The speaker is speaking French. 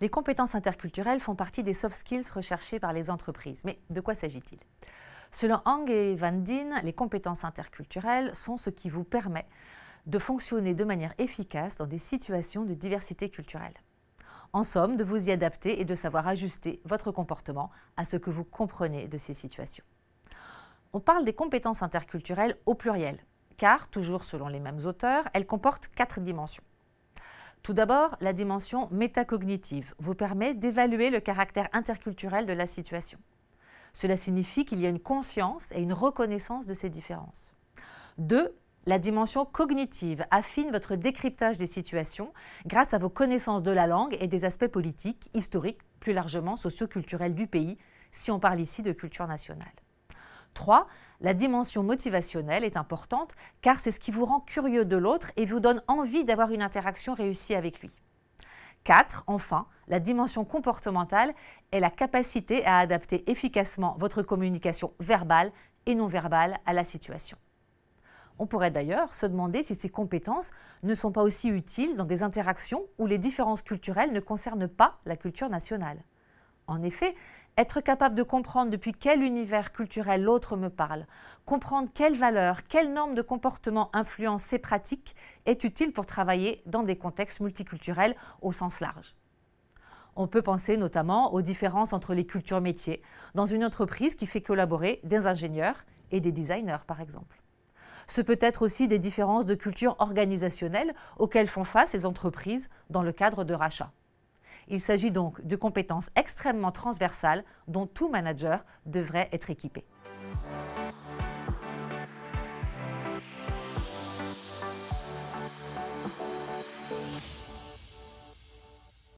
Les compétences interculturelles font partie des soft skills recherchées par les entreprises. Mais de quoi s'agit-il? Selon Hang et Van Dien, les compétences interculturelles sont ce qui vous permet de fonctionner de manière efficace dans des situations de diversité culturelle. En somme, de vous y adapter et de savoir ajuster votre comportement à ce que vous comprenez de ces situations. On parle des compétences interculturelles au pluriel, car, toujours selon les mêmes auteurs, elles comportent quatre dimensions. Tout d'abord, la dimension métacognitive vous permet d'évaluer le caractère interculturel de la situation. Cela signifie qu'il y a une conscience et une reconnaissance de ces différences. Deux, la dimension cognitive affine votre décryptage des situations grâce à vos connaissances de la langue et des aspects politiques, historiques, plus largement socioculturels du pays, si on parle ici de culture nationale. 3. La dimension motivationnelle est importante car c'est ce qui vous rend curieux de l'autre et vous donne envie d'avoir une interaction réussie avec lui. 4. Enfin, la dimension comportementale est la capacité à adapter efficacement votre communication verbale et non verbale à la situation. On pourrait d'ailleurs se demander si ces compétences ne sont pas aussi utiles dans des interactions où les différences culturelles ne concernent pas la culture nationale. En effet, être capable de comprendre depuis quel univers culturel l'autre me parle, comprendre quelles valeurs, quelles normes de comportement influencent ces pratiques est utile pour travailler dans des contextes multiculturels au sens large. On peut penser notamment aux différences entre les cultures métiers dans une entreprise qui fait collaborer des ingénieurs et des designers par exemple. Ce peut être aussi des différences de culture organisationnelle auxquelles font face les entreprises dans le cadre de rachats. Il s'agit donc de compétences extrêmement transversales dont tout manager devrait être équipé.